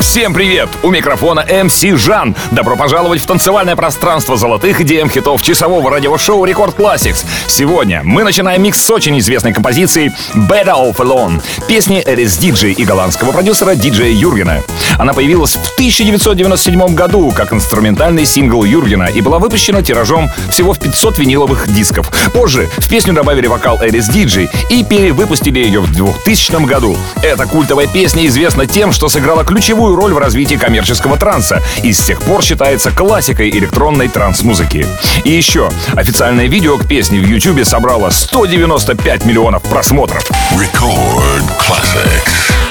Всем привет! У микрофона MC Жан. Добро пожаловать в танцевальное пространство золотых EDM хитов часового радиошоу Record Classix. Сегодня мы начинаем микс с очень известной композицией Better Off Alone, песни Alice Deejay и голландского продюсера диджея Юргена. Она появилась в 1997 году как инструментальный сингл Юргена и была выпущена тиражом всего в 500 виниловых дисков. Позже в песню добавили вокал Эрис Диджей и перевыпустили ее в 2000 году. Эта культовая песня известна тем, что сыграла ключевую роль в развитии коммерческого транса и с тех пор считается классикой электронной транс-музыки. И еще, официальное видео к песне в YouTube собрало 195 миллионов просмотров. Record Classics.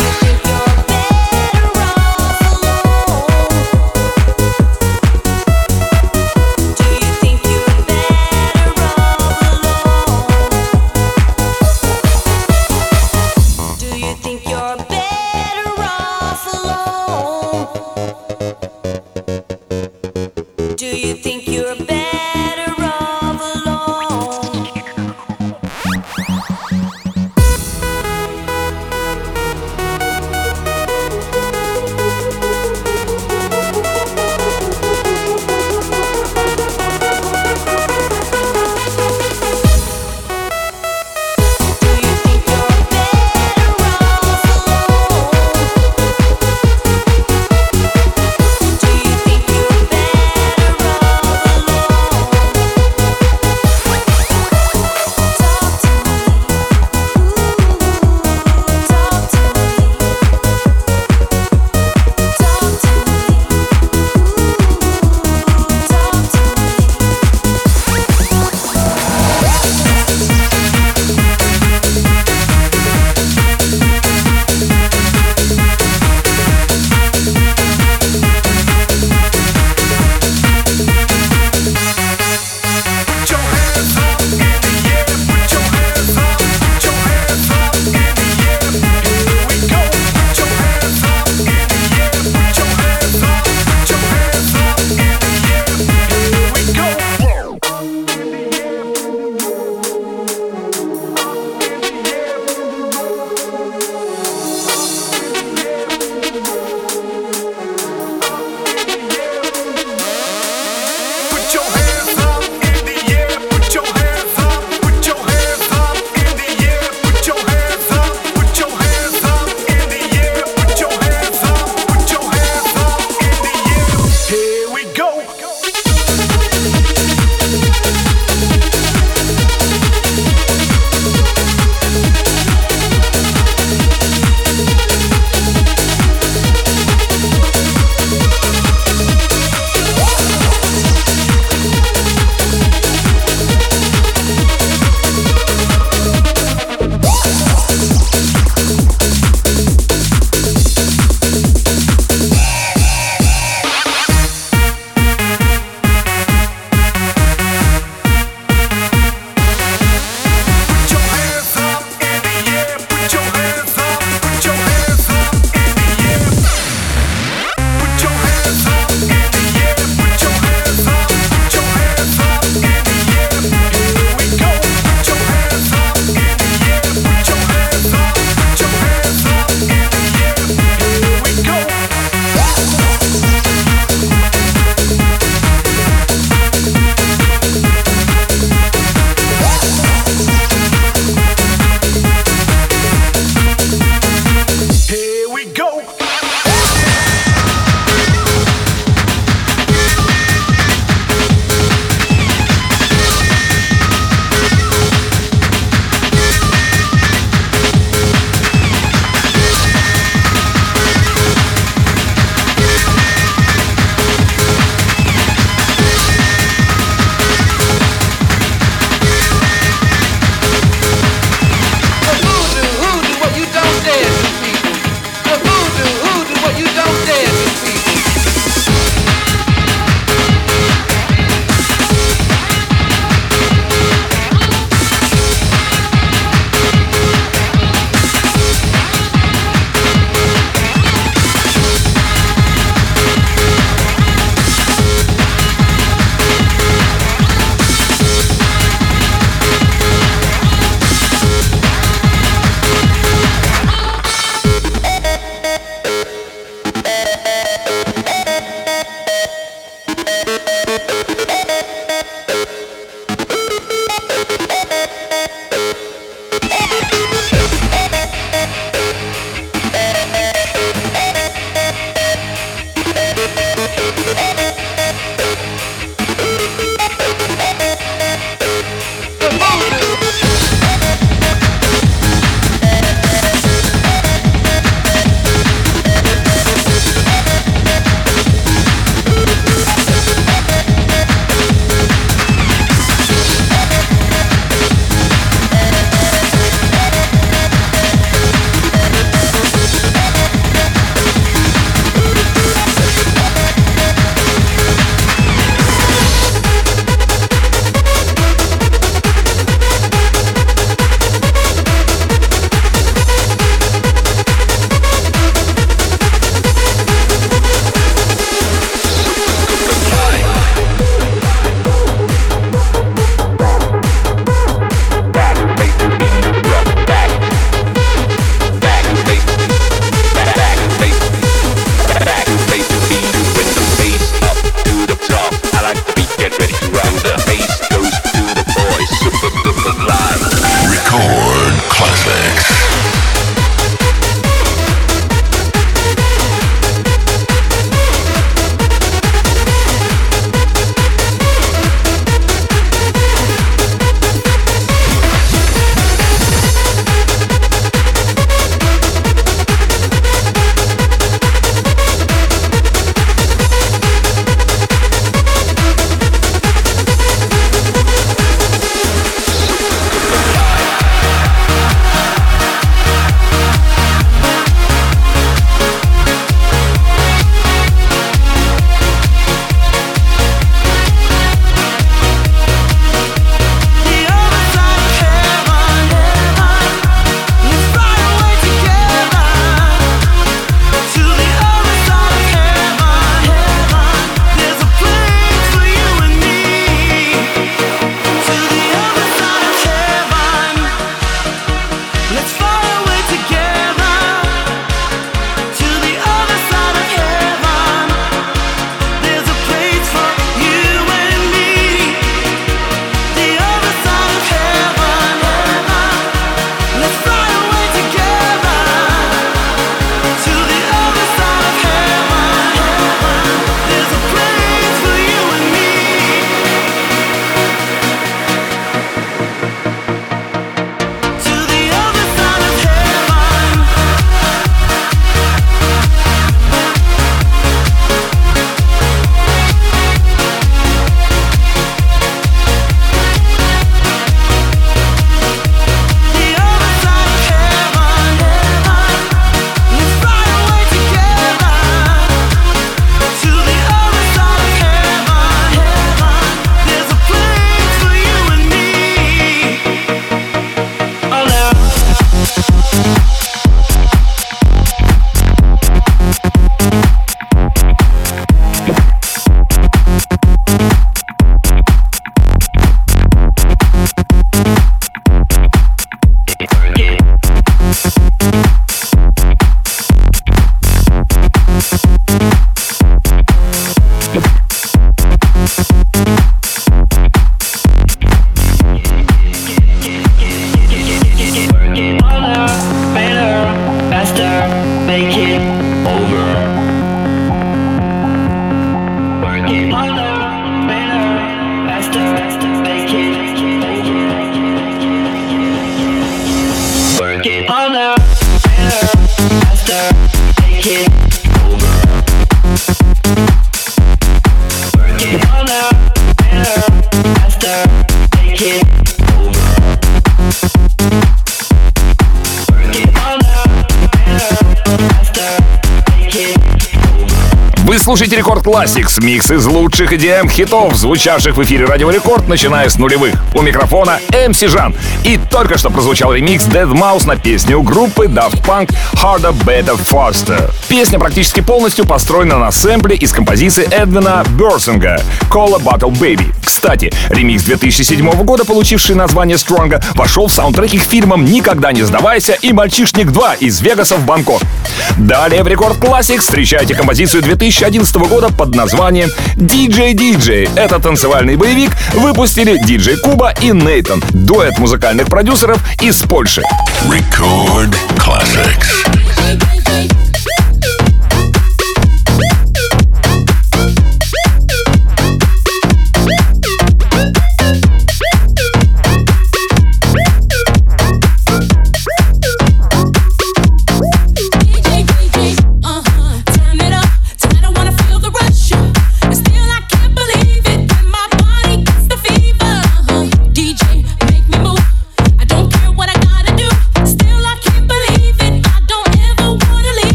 Слушаете Record Classix, микс из лучших EDM хитов, звучавших в эфире Радио Рекорд, начиная с нулевых. У микрофона MC Жан. И только что прозвучал ремикс deadmau5 на песню группы Daft Punk Harder, Better, Faster. Песня практически полностью построена на сэмпле из композиции Эдвина Бёрдсонга Cola Bottle Baby. Кстати, ремикс 2007 года, получивший название Stronger, вошел в саундтреки к фильмам «Никогда не сдавайся» и «Мальчишник 2» из Вегаса в Бангкок. Далее в Рекорд Classics встречайте композицию 2011 года под названием DJ DJ. Это танцевальный боевик выпустили DJ Куба и Нейтан, дуэт музыкальных продюсеров из Польши. Record Classics.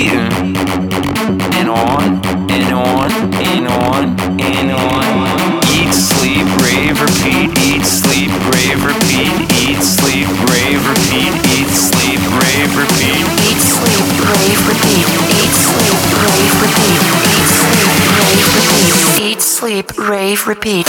here and on and on and on and on. Eat, sleep, rave, repeat. Eat, sleep, rave, repeat. Eat, sleep, rave, repeat. Eat, sleep, rave, repeat. Eat, sleep, rave, repeat. Eat, sleep, rave, repeat. Eat, sleep, rave, repeat. Eat, sleep, rave, repeat.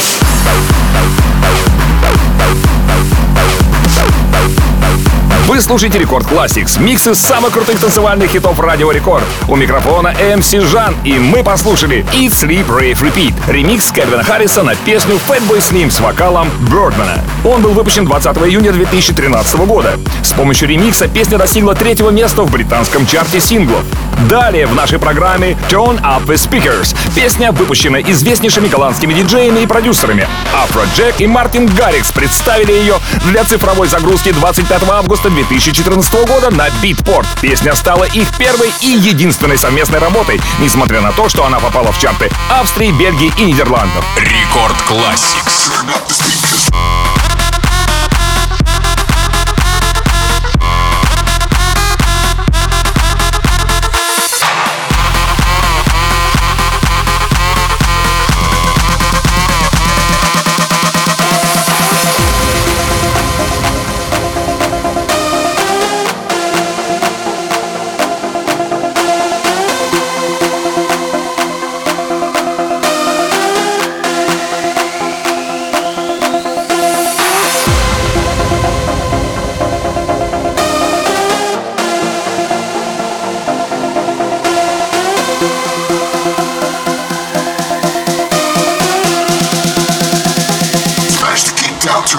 Вы слушаете Record Classix, микс из самых крутых танцевальных хитов Радио Рекорд. У микрофона MC Жан, и мы послушали Eat, Sleep, Rave, Repeat, ремикс Кельвина Харриса на песню Fatboy Slim с вокалом Бирдимена. Он был выпущен 20 июня 2013 года. С помощью ремикса песня достигла третьего места в британском чарте синглов. Далее в нашей программе Turn Up the Speakers. Песня выпущена известнейшими голландскими диджеями и продюсерами. Афроджек и Мартин Гаррикс представили ее для цифровой загрузки 25 августа 2014 года на Beatport. Песня стала их первой и единственной совместной работой, несмотря на то, что она попала в чарты Австрии, Бельгии и Нидерландов. Рекорд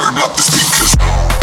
turn up the speakers.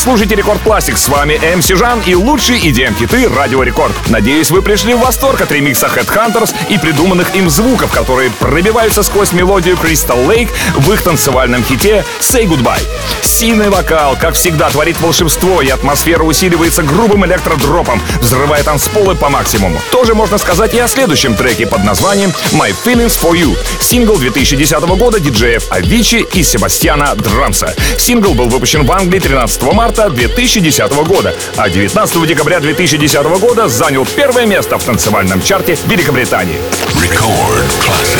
Слушаете Record Classix. С вами MC Жан и лучшие EDM-хиты Радио Рекорд. Надеюсь, вы пришли в восторг от ремикса Headhunterz и придуманных им звуков, которые пробиваются сквозь мелодию Crystal Lake в их танцевальном хите Say Goodbye. Сильный вокал, как всегда, творит волшебство, и атмосфера усиливается грубым электродропом, взрывая танцполы по максимуму. Тоже можно сказать и о следующем треке под названием My Feelings For You. Сингл 2010 года диджеев Авичи и Себастьяна Драмса. Сингл был выпущен в Англии 13 марта 2010 года, а 19 декабря 2010 года занял первое место в танцевальном чарте Великобритании. Record classics.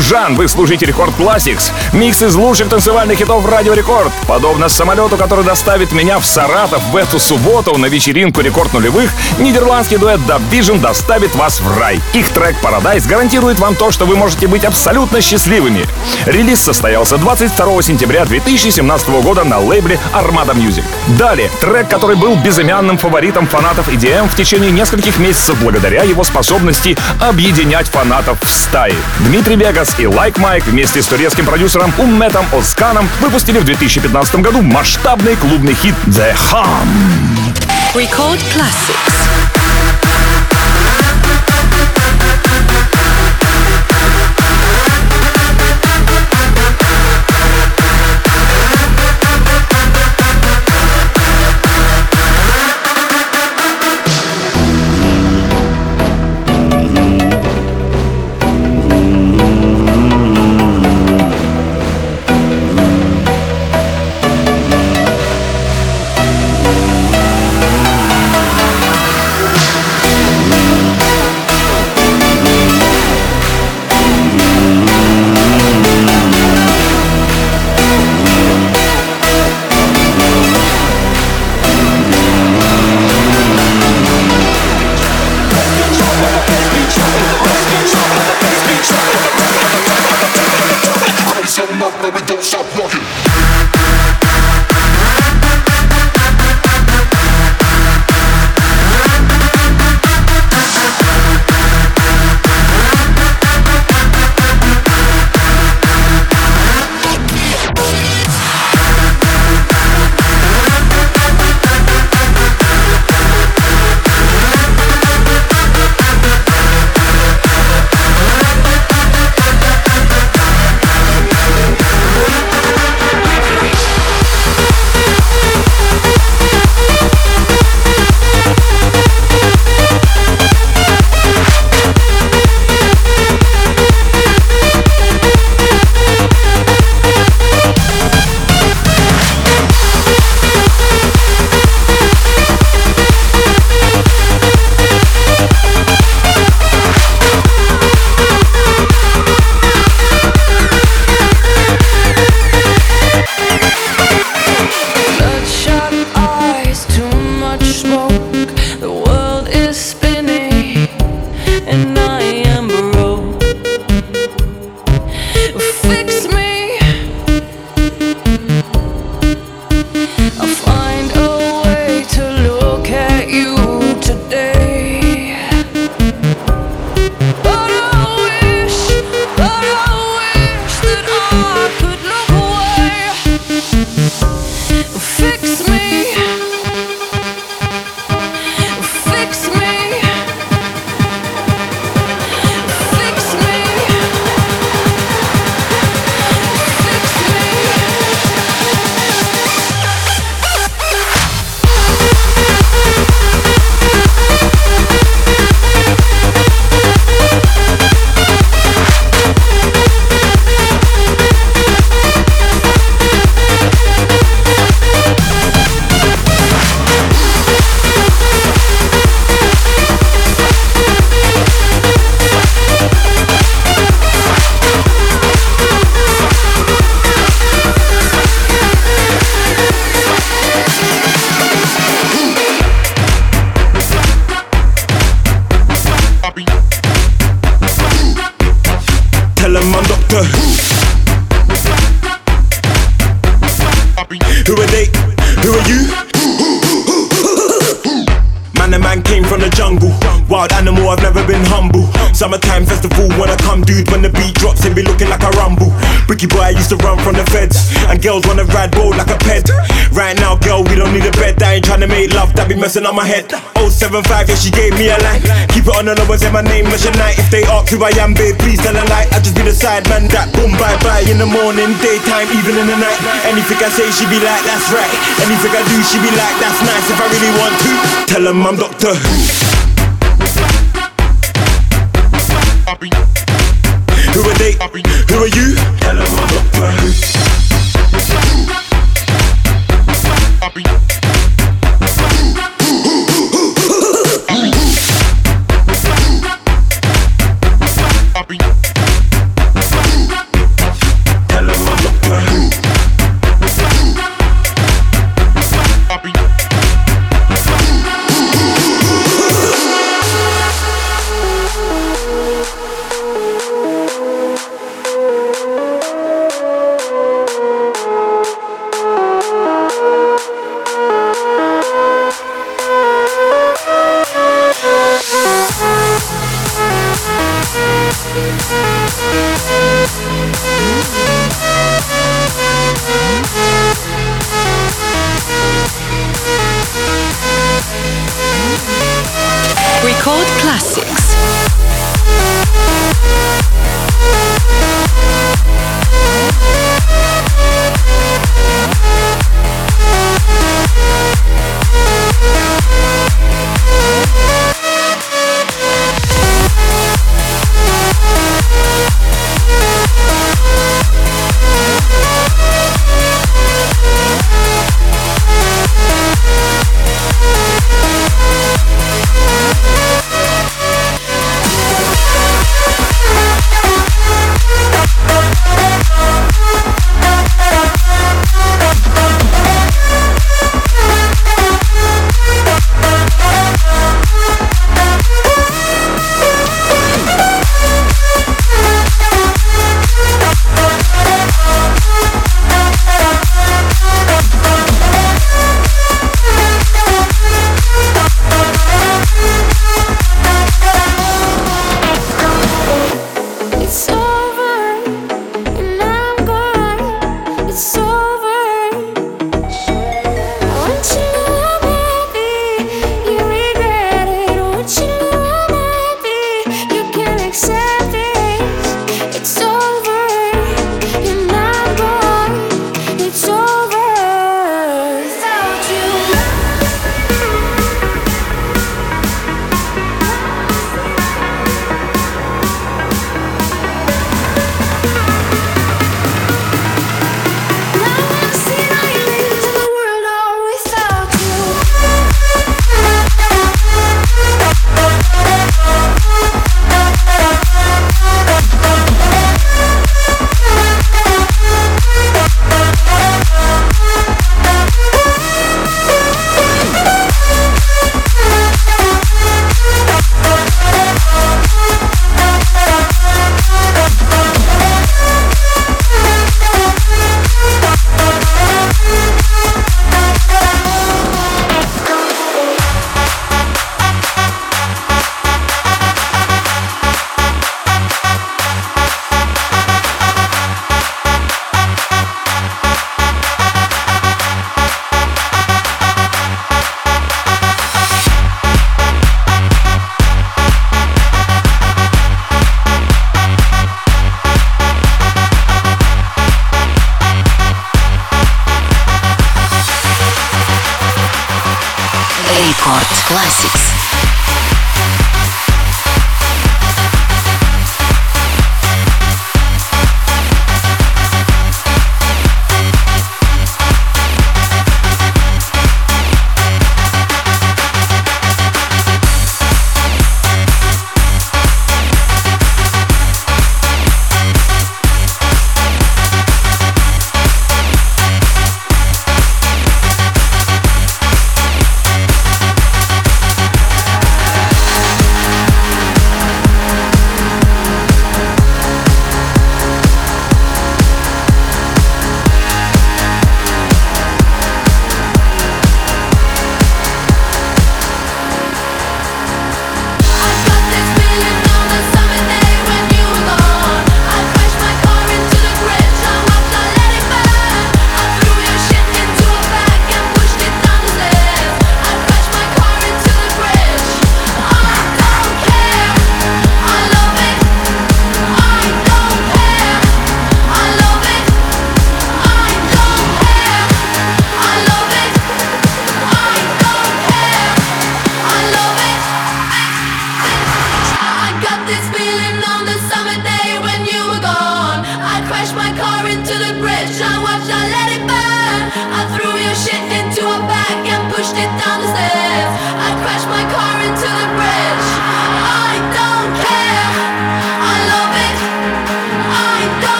Жан. Вы слушаете Record Classix. Микс из лучших танцевальных хитов Радио Рекорд. Подобно самолету, который доставит меня в Саратов в эту субботу на вечеринку Рекорд нулевых, нидерландский дуэт DubVision доставит вас в рай. Их трек Paradise гарантирует вам то, что вы можете быть абсолютно счастливыми. Релиз состоялся 22 сентября 2017 года на лейбле Armada Music. Далее, трек, который был безымянным фаворитом фанатов EDM в течение нескольких месяцев благодаря его способности объединять фанатов в стаи. Дмитрий Вегас и Like Mike вместе с турецким продюсером Умметом Осканом выпустили в 2015 году масштабный клубный хит The Hum. Record Classics. Summertime festival when I come, dude. When the beat drops, it be looking like a rumble. Bricky boy, I used to run from the feds. And girls wanna ride bold like a pet. Right now, girl, we don't need a bed. I ain't trying to make love, that be messing up my head. 075, yeah, she gave me a line. Keep it on the low and say my name, mention night. If they ask who I am, babe, please tell a light. I just be the side man that boom, bye bye. In the morning, daytime, even in the night. Anything I say, she be like, that's right. Anything I do, she be like, that's nice. If I really want to, tell them I'm Doctor Who. Who are they? Who are you? Tell them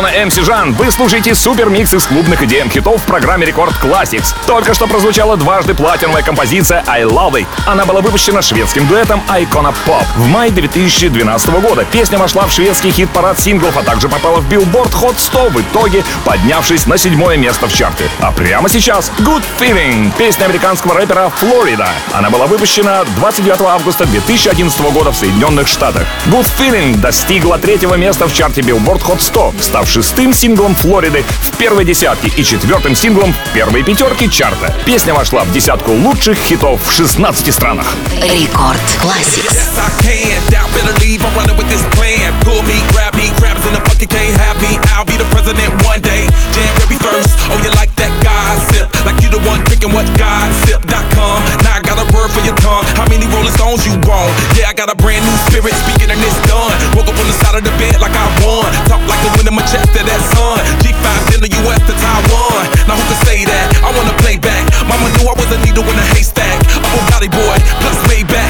Микрофона MC Жан. Вы слушаете супермикс из клубных идей хитов в программе Record Classix. Только что прозвучала дважды платиновая композиция I Love It. Она была выпущена шведским дуэтом Icona Pop в мае 2012 года. Песня вошла в шведский хит-парад синглов, а также попала в Billboard Hot 100, в итоге поднявшись на седьмое место в чарте. А прямо сейчас Good Feeling, песня американского рэпера Flo Rida. Она была выпущена 29 августа 2011 года в Соединенных Штатах. Good Feeling достигла третьего места в чарте Billboard Hot 100 став шестым синглом Флориды в первой десятке и четвертым синглом в первой пятерке чарта. Песня вошла в десятку лучших хитов в 16 странах. Record Classix. Yes, In the bucket can't have me. I'll be the president one day. Every first. Oh, you like that gossip? Like you the one picking what gossip.com. Now I got a word for your tongue. How many Rolling Stones you want? Yeah, I got a brand new spirit speaking and it's done. Woke up on the side of the bed like I won. Talk like the wind in my chest to that sun. G5 in the US to Taiwan. Now who can say that? I wanna play back. Mama knew I was a needle in a haystack. A Bugatti boy, plus Maybach.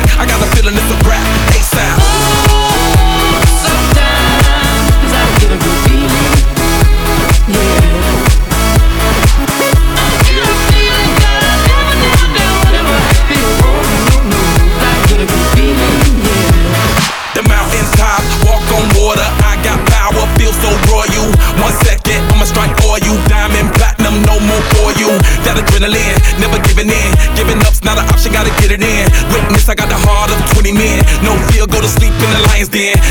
again.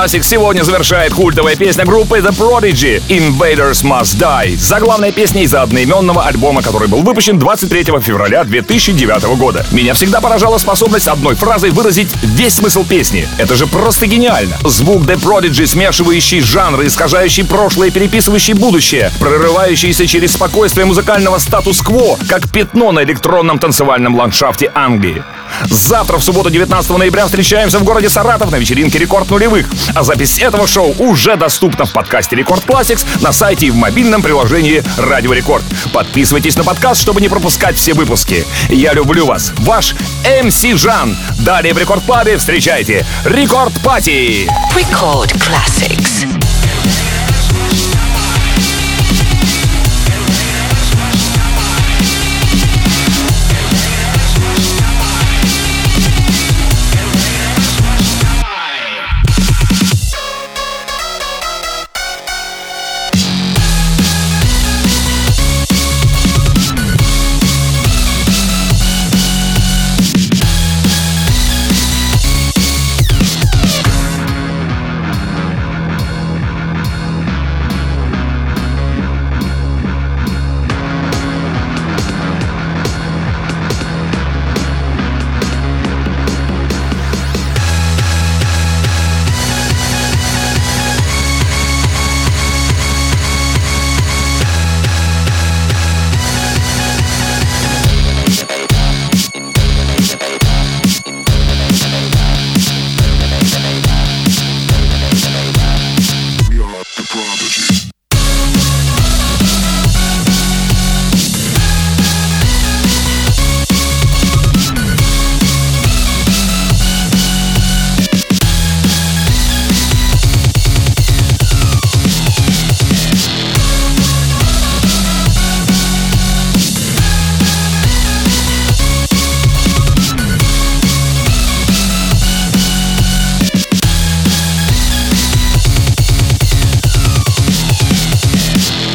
Classic сегодня завершает культовая песня группы The Prodigy «Invaders Must Die». Заглавная песня из одноименного альбома, который был выпущен 23 февраля 2009 года. Меня всегда поражала способность одной фразой выразить весь смысл песни. Это же просто гениально. Звук The Prodigy, смешивающий жанры, искажающий прошлое переписывающий будущее, прорывающийся через спокойствие музыкального статус-кво, как пятно на электронном танцевальном ландшафте Англии. Завтра, в субботу, 19 ноября, встречаемся в городе Саратов на вечеринке «Рекорд нулевых». А запись этого шоу уже доступна в подкасте «Record Classix» на сайте и в мобильном приложении «Радио Рекорд». Подписывайтесь на подкаст, чтобы не пропускать все выпуски. Я люблю вас. Ваш MC Жан. Далее в Record Club е встречайте Record Party. Record Classix.